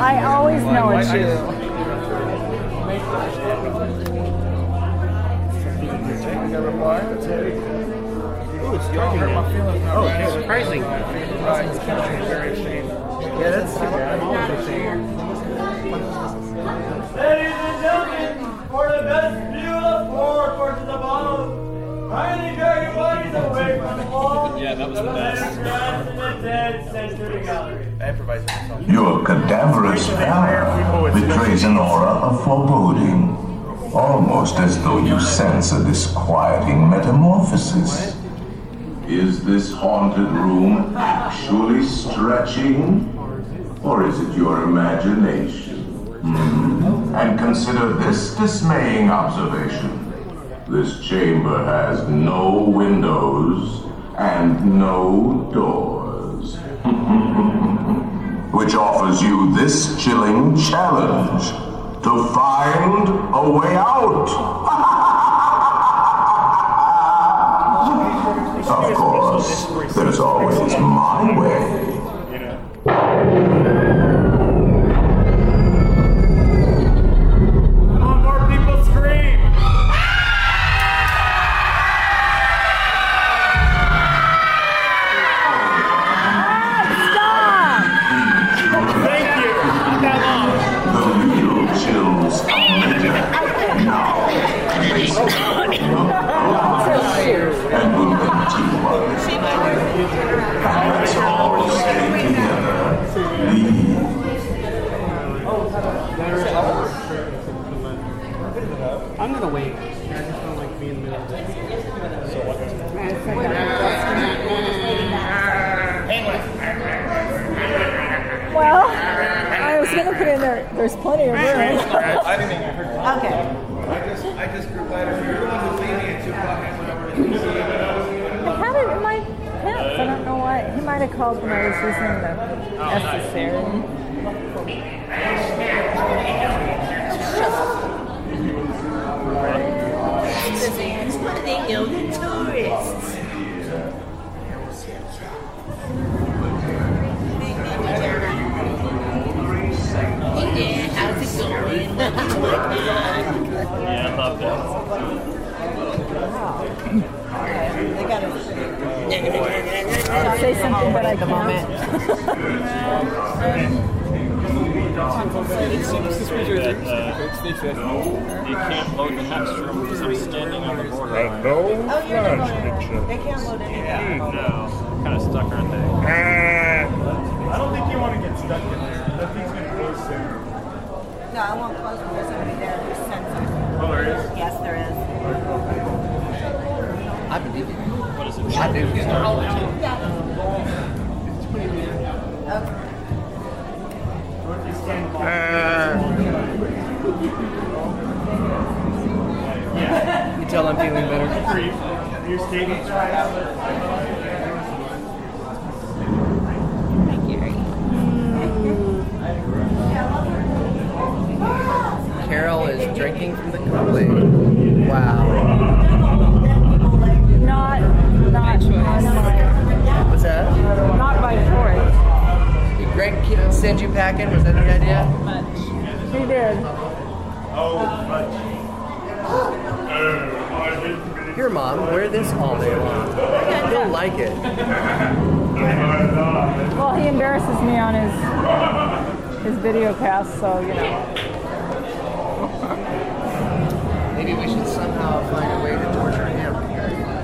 I always know it's you. Ooh, it's talking. Oh, it's surprising. Betrays an aura of foreboding, almost as though you sense a disquieting metamorphosis. Is this haunted room actually stretching? Or is it your imagination? Hmm. And consider this dismaying observation. This chamber has no windows and no doors. Which offers you this chilling challenge to find a way out. Of course, there's always my way. There's plenty of room. I didn't even hear Okay. I just, I just grew lighter. You're the one who leaving at 2 o'clock. I went over to I had it in my pants. I don't know why. He might have called when I was using the oh, necessary. It's what they know the tourists. Yeah, I love Say something, but I can't. It seems to be that uh, you can't load the next room because I'm standing on the border. Oh, you're not going They can't load anything. Yeah, no. Kind of stuck, aren't they? No, I won't close because there's somebody there who sends. Oh, there is? Yes, there is. I believe you. What is it? I believe it. Uh. yeah. Okay. Uh, you tell I'm feeling better. You're statement's right out. From. Wow. Not, not, not my, What's that? not my choice. Did Greg keep- send you packing? Was that the idea? Much. He did. Oh, much. Here, Mom, wear this all day long. You'll like it. Well, he embarrasses me on his his video cast, so you know. Find a way to torture him.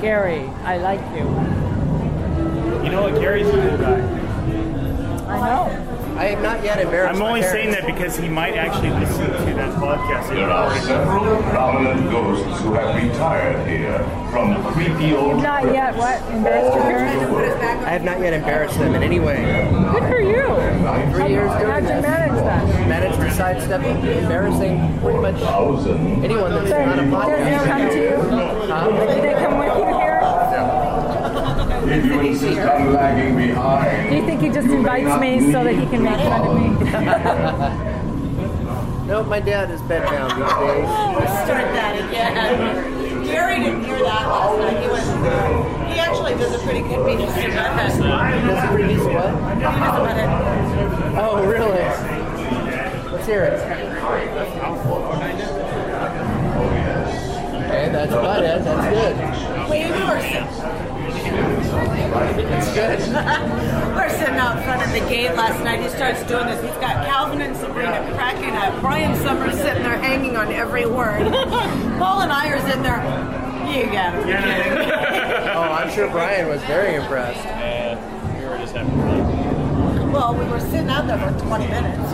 Gary, I like you. You know what? Gary's a cool guy. I know. I have not yet embarrassed him. I'm my only parents. saying that because he might actually listen to that podcast. There are several prominent ghosts who have retired here from creepy old. Not yet. What? Embarrassed your parents? I have not yet embarrassed them in any way. Good you. Three years doing How'd you manage that? Managed to sidestep embarrassing pretty much anyone that's So, not a does he come to you? Huh? Do they come with you here? If you insist on lagging behind, Do you think he just invites me so that he can make fun of me? No, my dad is bedbound these days. Start that again. Gary didn't hear that last night. He. He actually does a pretty good Beavis and Butthead. Does a pretty decent what? Butthead. Oh, really? Let's hear it. Okay, that's about it. That's good. We were sitting. That's good. We're sitting out front of the gate last night. He starts doing this. He's got Calvin and Sabrina cracking up. Brian Summers sitting there hanging on every word. Paul and I are sitting there. You kidding. Oh, I'm sure Brian was very impressed. Yeah, we were just having fun. Well, we were sitting out there for 20 minutes.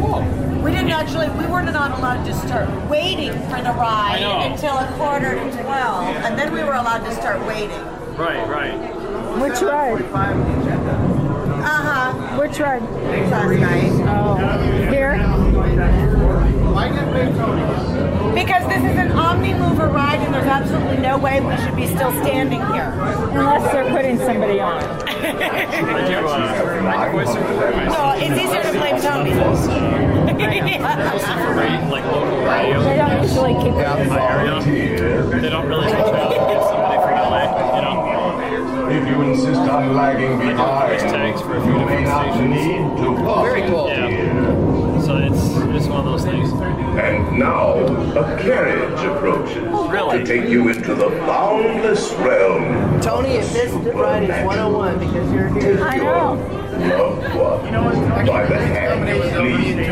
Cool. We didn't actually, we were not allowed to start waiting for the ride until a quarter to 12. And then we were allowed to start waiting. Right, right. Which ride? Uh-huh. Which ride? Last night. Oh. Here? Because this is an Omnimover ride and there's absolutely no way we should be still standing here. Unless they're putting somebody on. I do, my voice or No, it's easier to blame Tony. listen like local radio. They don't usually keep in my area. They don't really reach out and get somebody from LA, you know. If you insist on lagging behind, tags for a few you may not need to Oh, very cool. Yeah. So it's it's one of those things. And now a carriage approaches oh, Really? to take you into the boundless realm. Tony, if this ride is 101 because you're here. I know. Loved one by the hand lead.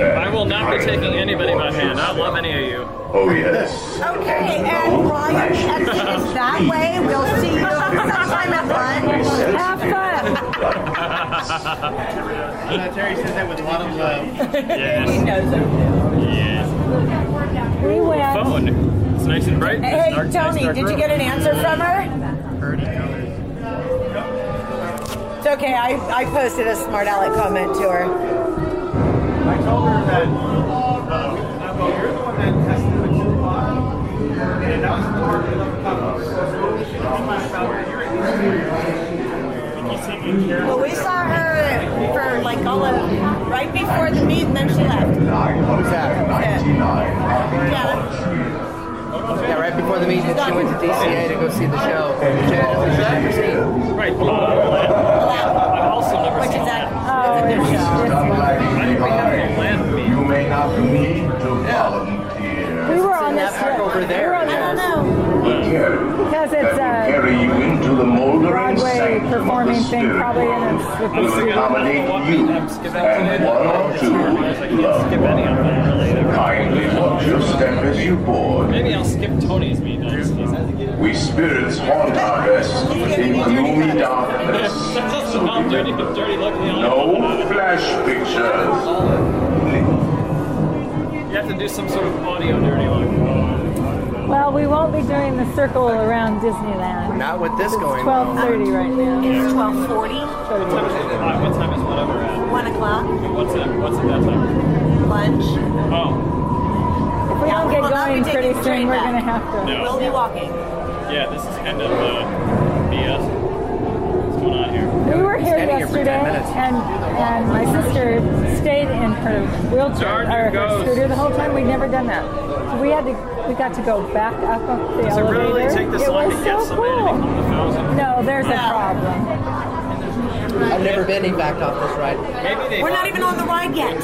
I will not be taking anybody by hand. I love any of you. Oh yes. Okay, and Ryan, exit is that way. We'll see you sometime at lunch. Have fun. Uh, Terry says that with a lot of love. Yes. He knows it. Yes. We win. Phone. It's nice and bright. Hey, It's dark, Tony, dark did you get an answer from her? It's okay. I, I posted a smart aleck comment to her. I told her that, uh, well, you're the one that tested the two pot, and that was part of the conversation. She told me about where you're Well, we saw her for like all of right before the meet, and then she left. Who's that? Yeah. Yeah, right before the meeting, she went to DCA to go see the show. Janet, was that Christine? Right. Uh, I've also never Which seen is that. that? Oh, it's a Insist on lagging I think we have a land behind. meet. You may not need to volunteer. We were on that this back over there. We were on I don't know. Carriage because it's will a carry you into the moldering Broadway sanctum of the performing thing, probably, and world. it's with the will studio. accommodate you and one or two loved Skip any of them, really. Kindly watch your step as you board. Maybe I'll skip Tony's meet. No. We spirits haunt our rest in gloomy darkness. That doesn't sound dirty, dirty look. You No flash pictures. You have to do some sort of audio dirty look. Well, we won't be doing the circle around Disneyland. Not with this going. Twelve thirty right now. It's twelve forty. What time is it? What time is whatever? it? What's it that time? Lunch. Oh, If we Yeah, don't we get will not be going pretty soon, train we're going to have to. No. We'll be walking. yeah. This is kind of uh, BS. What's going on here? We were here Standing 10 yesterday, and and my sister stayed in her wheelchair Charger or her goes. scooter the whole time. We'd never done that, so we had to. We got to go back up up the Does it elevator. really take this it long was to get so somebody to cool. become the thousand? No, there's a problem. I've never been in backed off this ride. Maybe they. We're not even on the ride yet.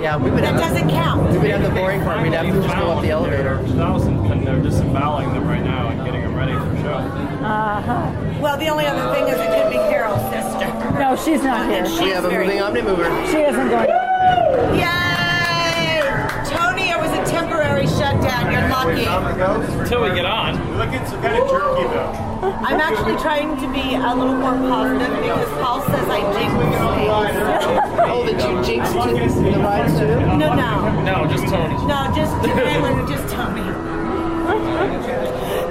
Yeah, we would That have. doesn't count. We would have the boring part. We'd have to just go up the elevator. Thousand, and they're disemboweling them right now and getting them ready for show. Uh huh. Well, the only other thing is it could be Carol's sister. No, she's not here. We have a moving omnimover. She isn't going. Shutdown. Until we get on. Looking some kind of jerky though. I'm actually trying to be a little more positive because Paul says I jinx things. Oh, that you jinxed to the rides too? No, no. No, just Tony. No, just Jalen, just Tony.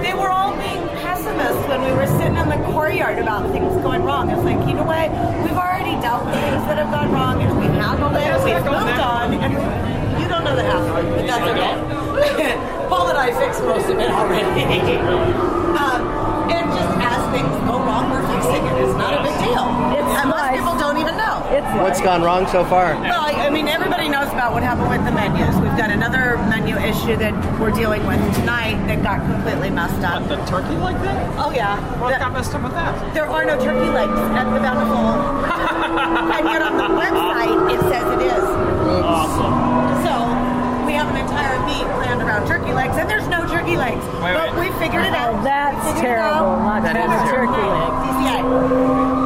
They were all being pessimists when we were sitting in the courtyard about things going wrong. It's like, you know what? We've already dealt with things that have gone wrong and we've handled it, we've moved on, and you don't know the half of it, but that's okay. Paul and I fixed most of it already. um, and just as things go wrong, we're fixing it. It's not a big deal. and most people don't even know. It's What's gone wrong so far? Well, I I mean, everybody knows about what happened with the menus. We've got another menu issue that we're dealing with tonight that got completely messed up. The turkey like that? Oh yeah. What The- got messed up with that? there are no turkey legs at the Bountiful, and yet on the website it says it is. Awesome. So we have an entire meet planned around turkey legs, and there's no turkey legs. Wait, but wait. we figured it out. Oh, that's terrible. out. Not That to have is turkey legs. DCA.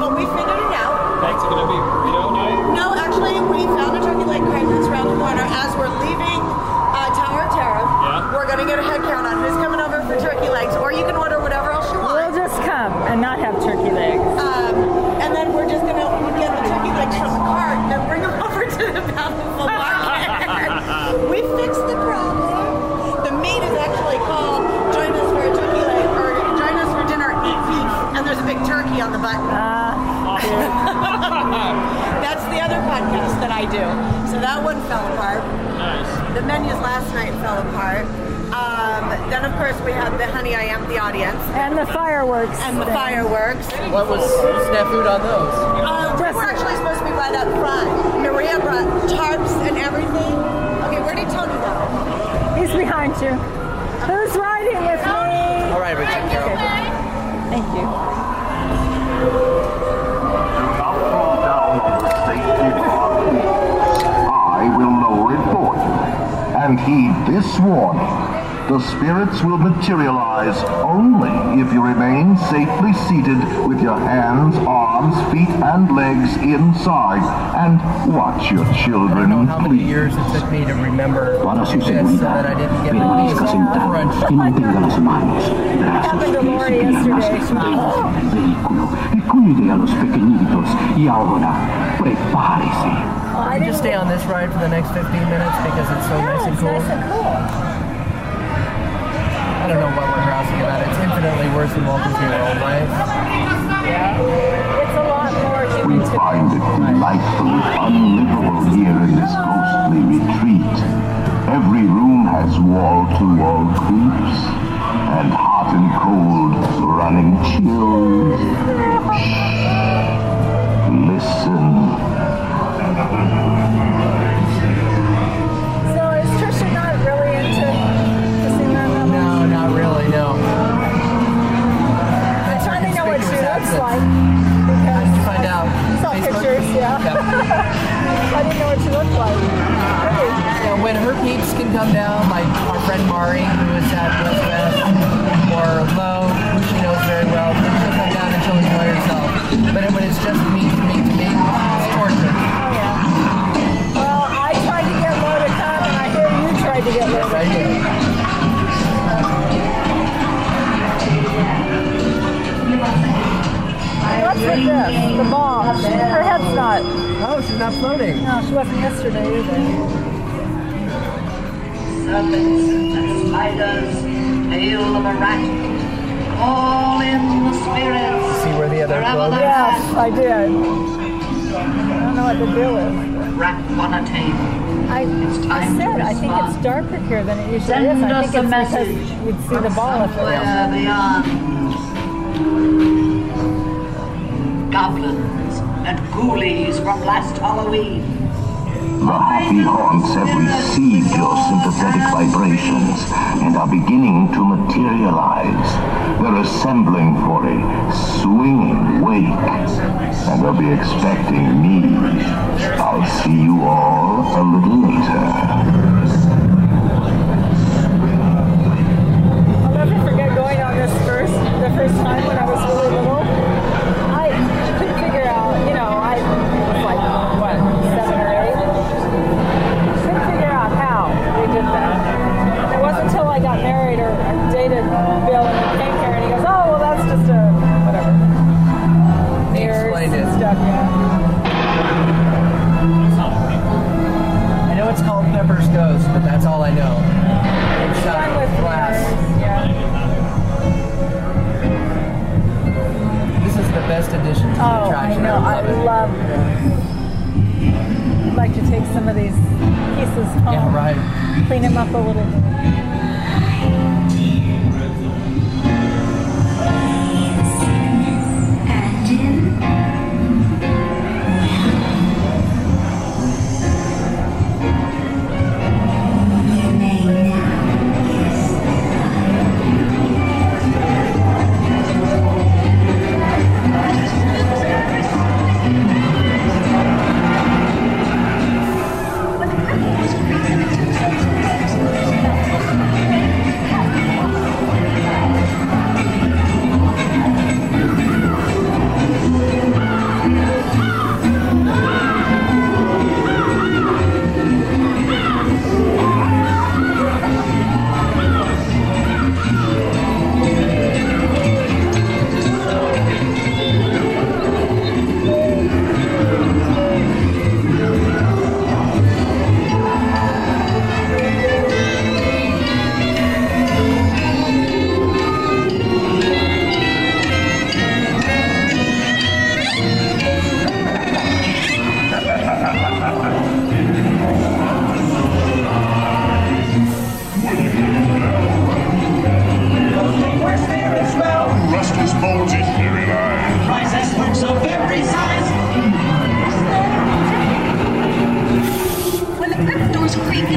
But we figured it out. That's gonna be burrito night. No, actually, we found a turkey leg crate that's around the corner. As we're leaving uh, Tower of Terror, Yeah. we're going to get a head count on who's coming over for turkey legs, or you can order whatever else you want. We'll just come and not have turkey legs. Um, and then we're just going to get the turkey legs from the cart and bring them over to the Bountiful Market. we fixed the problem. The meat is actually called Join Us for a Turkey Leg, or Join Us for Dinner, Eat Beef, and there's a big turkey on the button. That's the other podcast that I do. So that one fell apart. Nice. The menus last night fell apart. Um, then, of course, we had the Honey, I Am the Audience. And the fireworks. And the thing. fireworks. What was snafu'd on those? Uh, we were actually supposed to be right up front. Maria brought tarps and everything. Okay, where did Tony go? He's behind you. Who's riding with me? All right, Richard Carol. Thank you. And heed this warning. The spirits will materialize only if you remain safely seated with your hands, arms, feet, and legs inside. And watch your children, How many please. years it took me to remember Para su seguridad, that I didn't get permanezca sentada y mantenga las manos, brazos, pies y piernas yesterday. dentro del vehículo y cuide a los pequeñitos. Y ahora, prepárese. I just stay on this ride for the next 15 minutes because it's so nice and It's cool? nice and cool. I don't know what we're grousing about. It's infinitely worse than Walt Disney World, right? Yeah. It's a lot more We human to find it delightfully unlivable here in this ghostly retreat. Every room has wall-to-wall creeps, and hot and cold running chills. Shh. Listen. Just me to know what she looks like. I need to find out. Saw pictures, yeah. I didn't know what she looked like. When her peeps can come down, like our friend Mari, who was at West West or Low, we know very well. They come down until she's by herself. But when it's just me What's with this? The ball. Her head's not. Oh, she's not floating. No, she wasn't yesterday either. Serpents and spiders, all in the spirit. See where the other floated? Yes, I did. I don't know what the deal is. Wrapped. I, I, said, I think it's darker here than it usually is. I think it's because you'd see the ball if it was. goblins and ghoulies from last Halloween. The happy haunts have received your sympathetic vibrations and are beginning to materialize. They're assembling for a swinging wake, and they'll be expecting me. I'll see you all a little later. Creek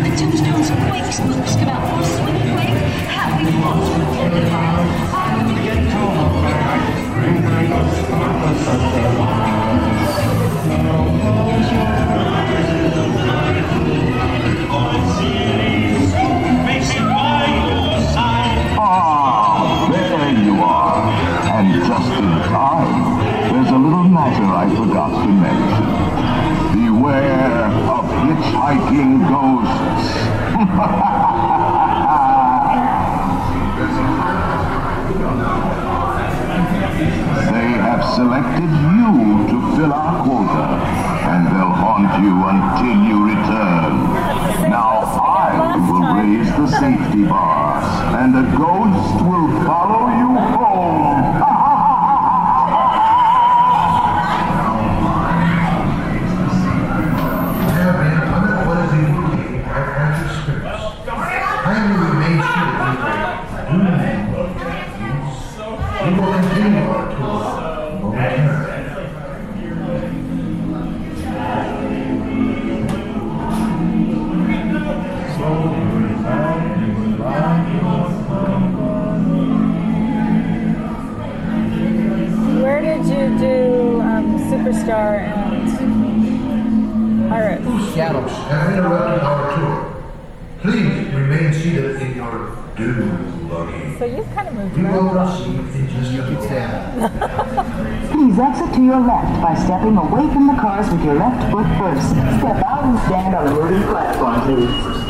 by stepping away from the cars with your left foot first. Step out and stand on the moving platform, please.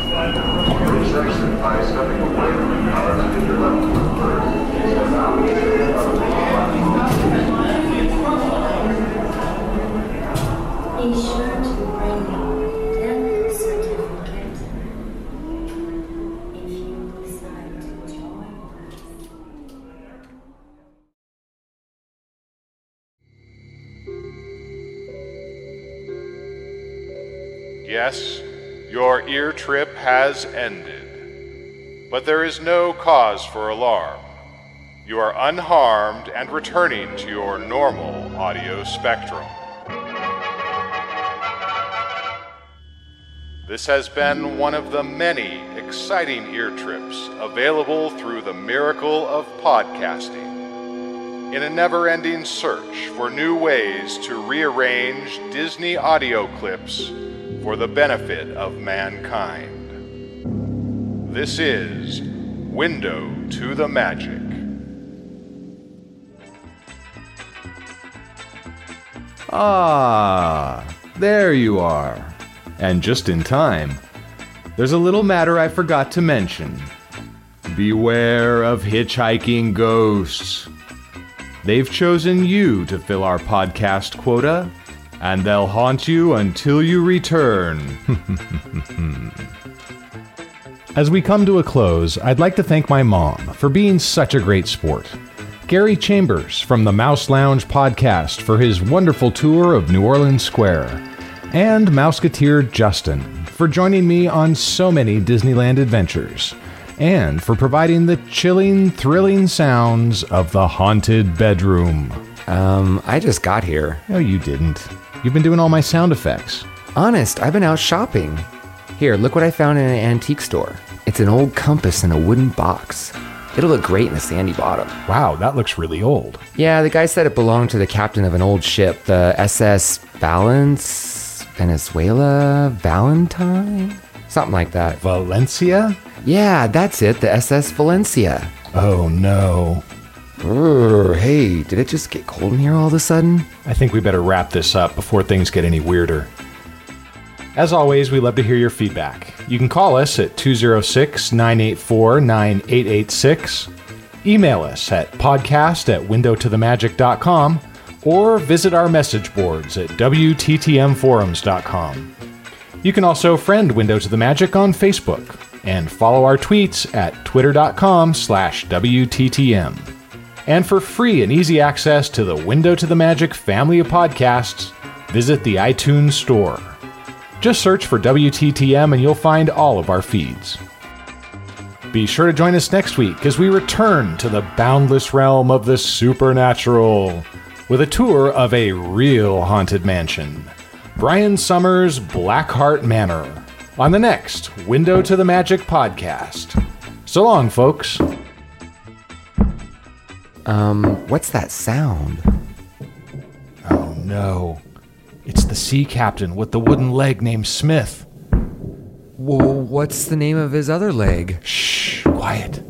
Yes, your ear trip has ended. But there is no cause for alarm. You are unharmed and returning to your normal audio spectrum. This has been one of the many exciting ear trips available through the miracle of podcasting. In a never ending search for new ways to rearrange Disney audio clips for the benefit of mankind. This is Window to the Magic. Ah, there you are. And just in time. There's a little matter I forgot to mention. Beware of hitchhiking ghosts. They've chosen you to fill our podcast quota, and they'll haunt you until you return. As we come to a close, I'd like to thank my mom for being such a great sport. Gary Chambers from the Mouse Lounge podcast for his wonderful tour of New Orleans Square. And Mouseketeer Justin for joining me on so many Disneyland adventures. And for providing the chilling, thrilling sounds of the haunted bedroom. Um, I just got here. No, you didn't. You've been doing all my sound effects. Honest, I've been out shopping. Here, look what I found in an antique store. It's an old compass in a wooden box. It'll look great in a sandy bottom. Wow, that looks really old. Yeah, the guy said it belonged to the captain of an old ship, the SS Valence, Venezuela, Valentine? Something like that. Valencia? Yeah, that's it, the SS Valencia. Oh no. Urgh, hey, did it just get cold in here all of a sudden? I think we better wrap this up before things get any weirder. As always, we love to hear your feedback. You can call us at 206 984 9886, email us at podcast at windowtothemagic.com, or visit our message boards at WTTMforums.com. You can also friend Window to the Magic on Facebook and follow our tweets at twitter.com slash WTTM. And for free and easy access to the Window to the Magic family of podcasts, visit the iTunes Store. Just search for WTTM and you'll find all of our feeds. Be sure to join us next week as we return to the boundless realm of the supernatural with a tour of a real haunted mansion, Brian Summers' Blackheart Manor, on the next Window to the Magic podcast. So long, folks. Um, what's that sound? Oh no. It's the sea captain with the wooden leg named Smith. What's the name of his other leg? Shh, quiet.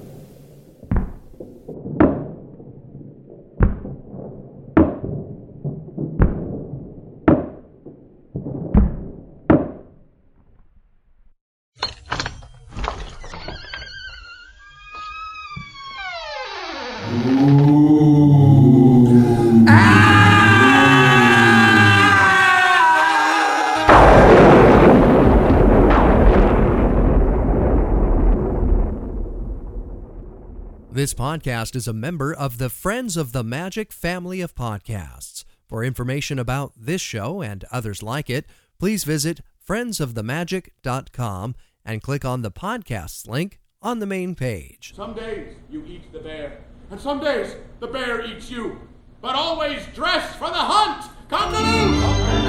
Podcast is a member of the Friends of the Magic family of podcasts. For information about this show and others like it, please visit friendsofthemagic.com and click on the podcasts link on the main page. Some days you eat the bear, and some days the bear eats you. But always dress for the hunt! Congaloo!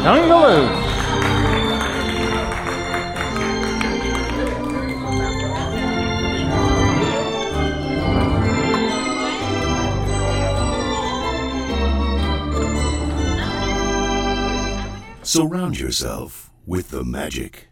Congaloo! Surround yourself with the magic.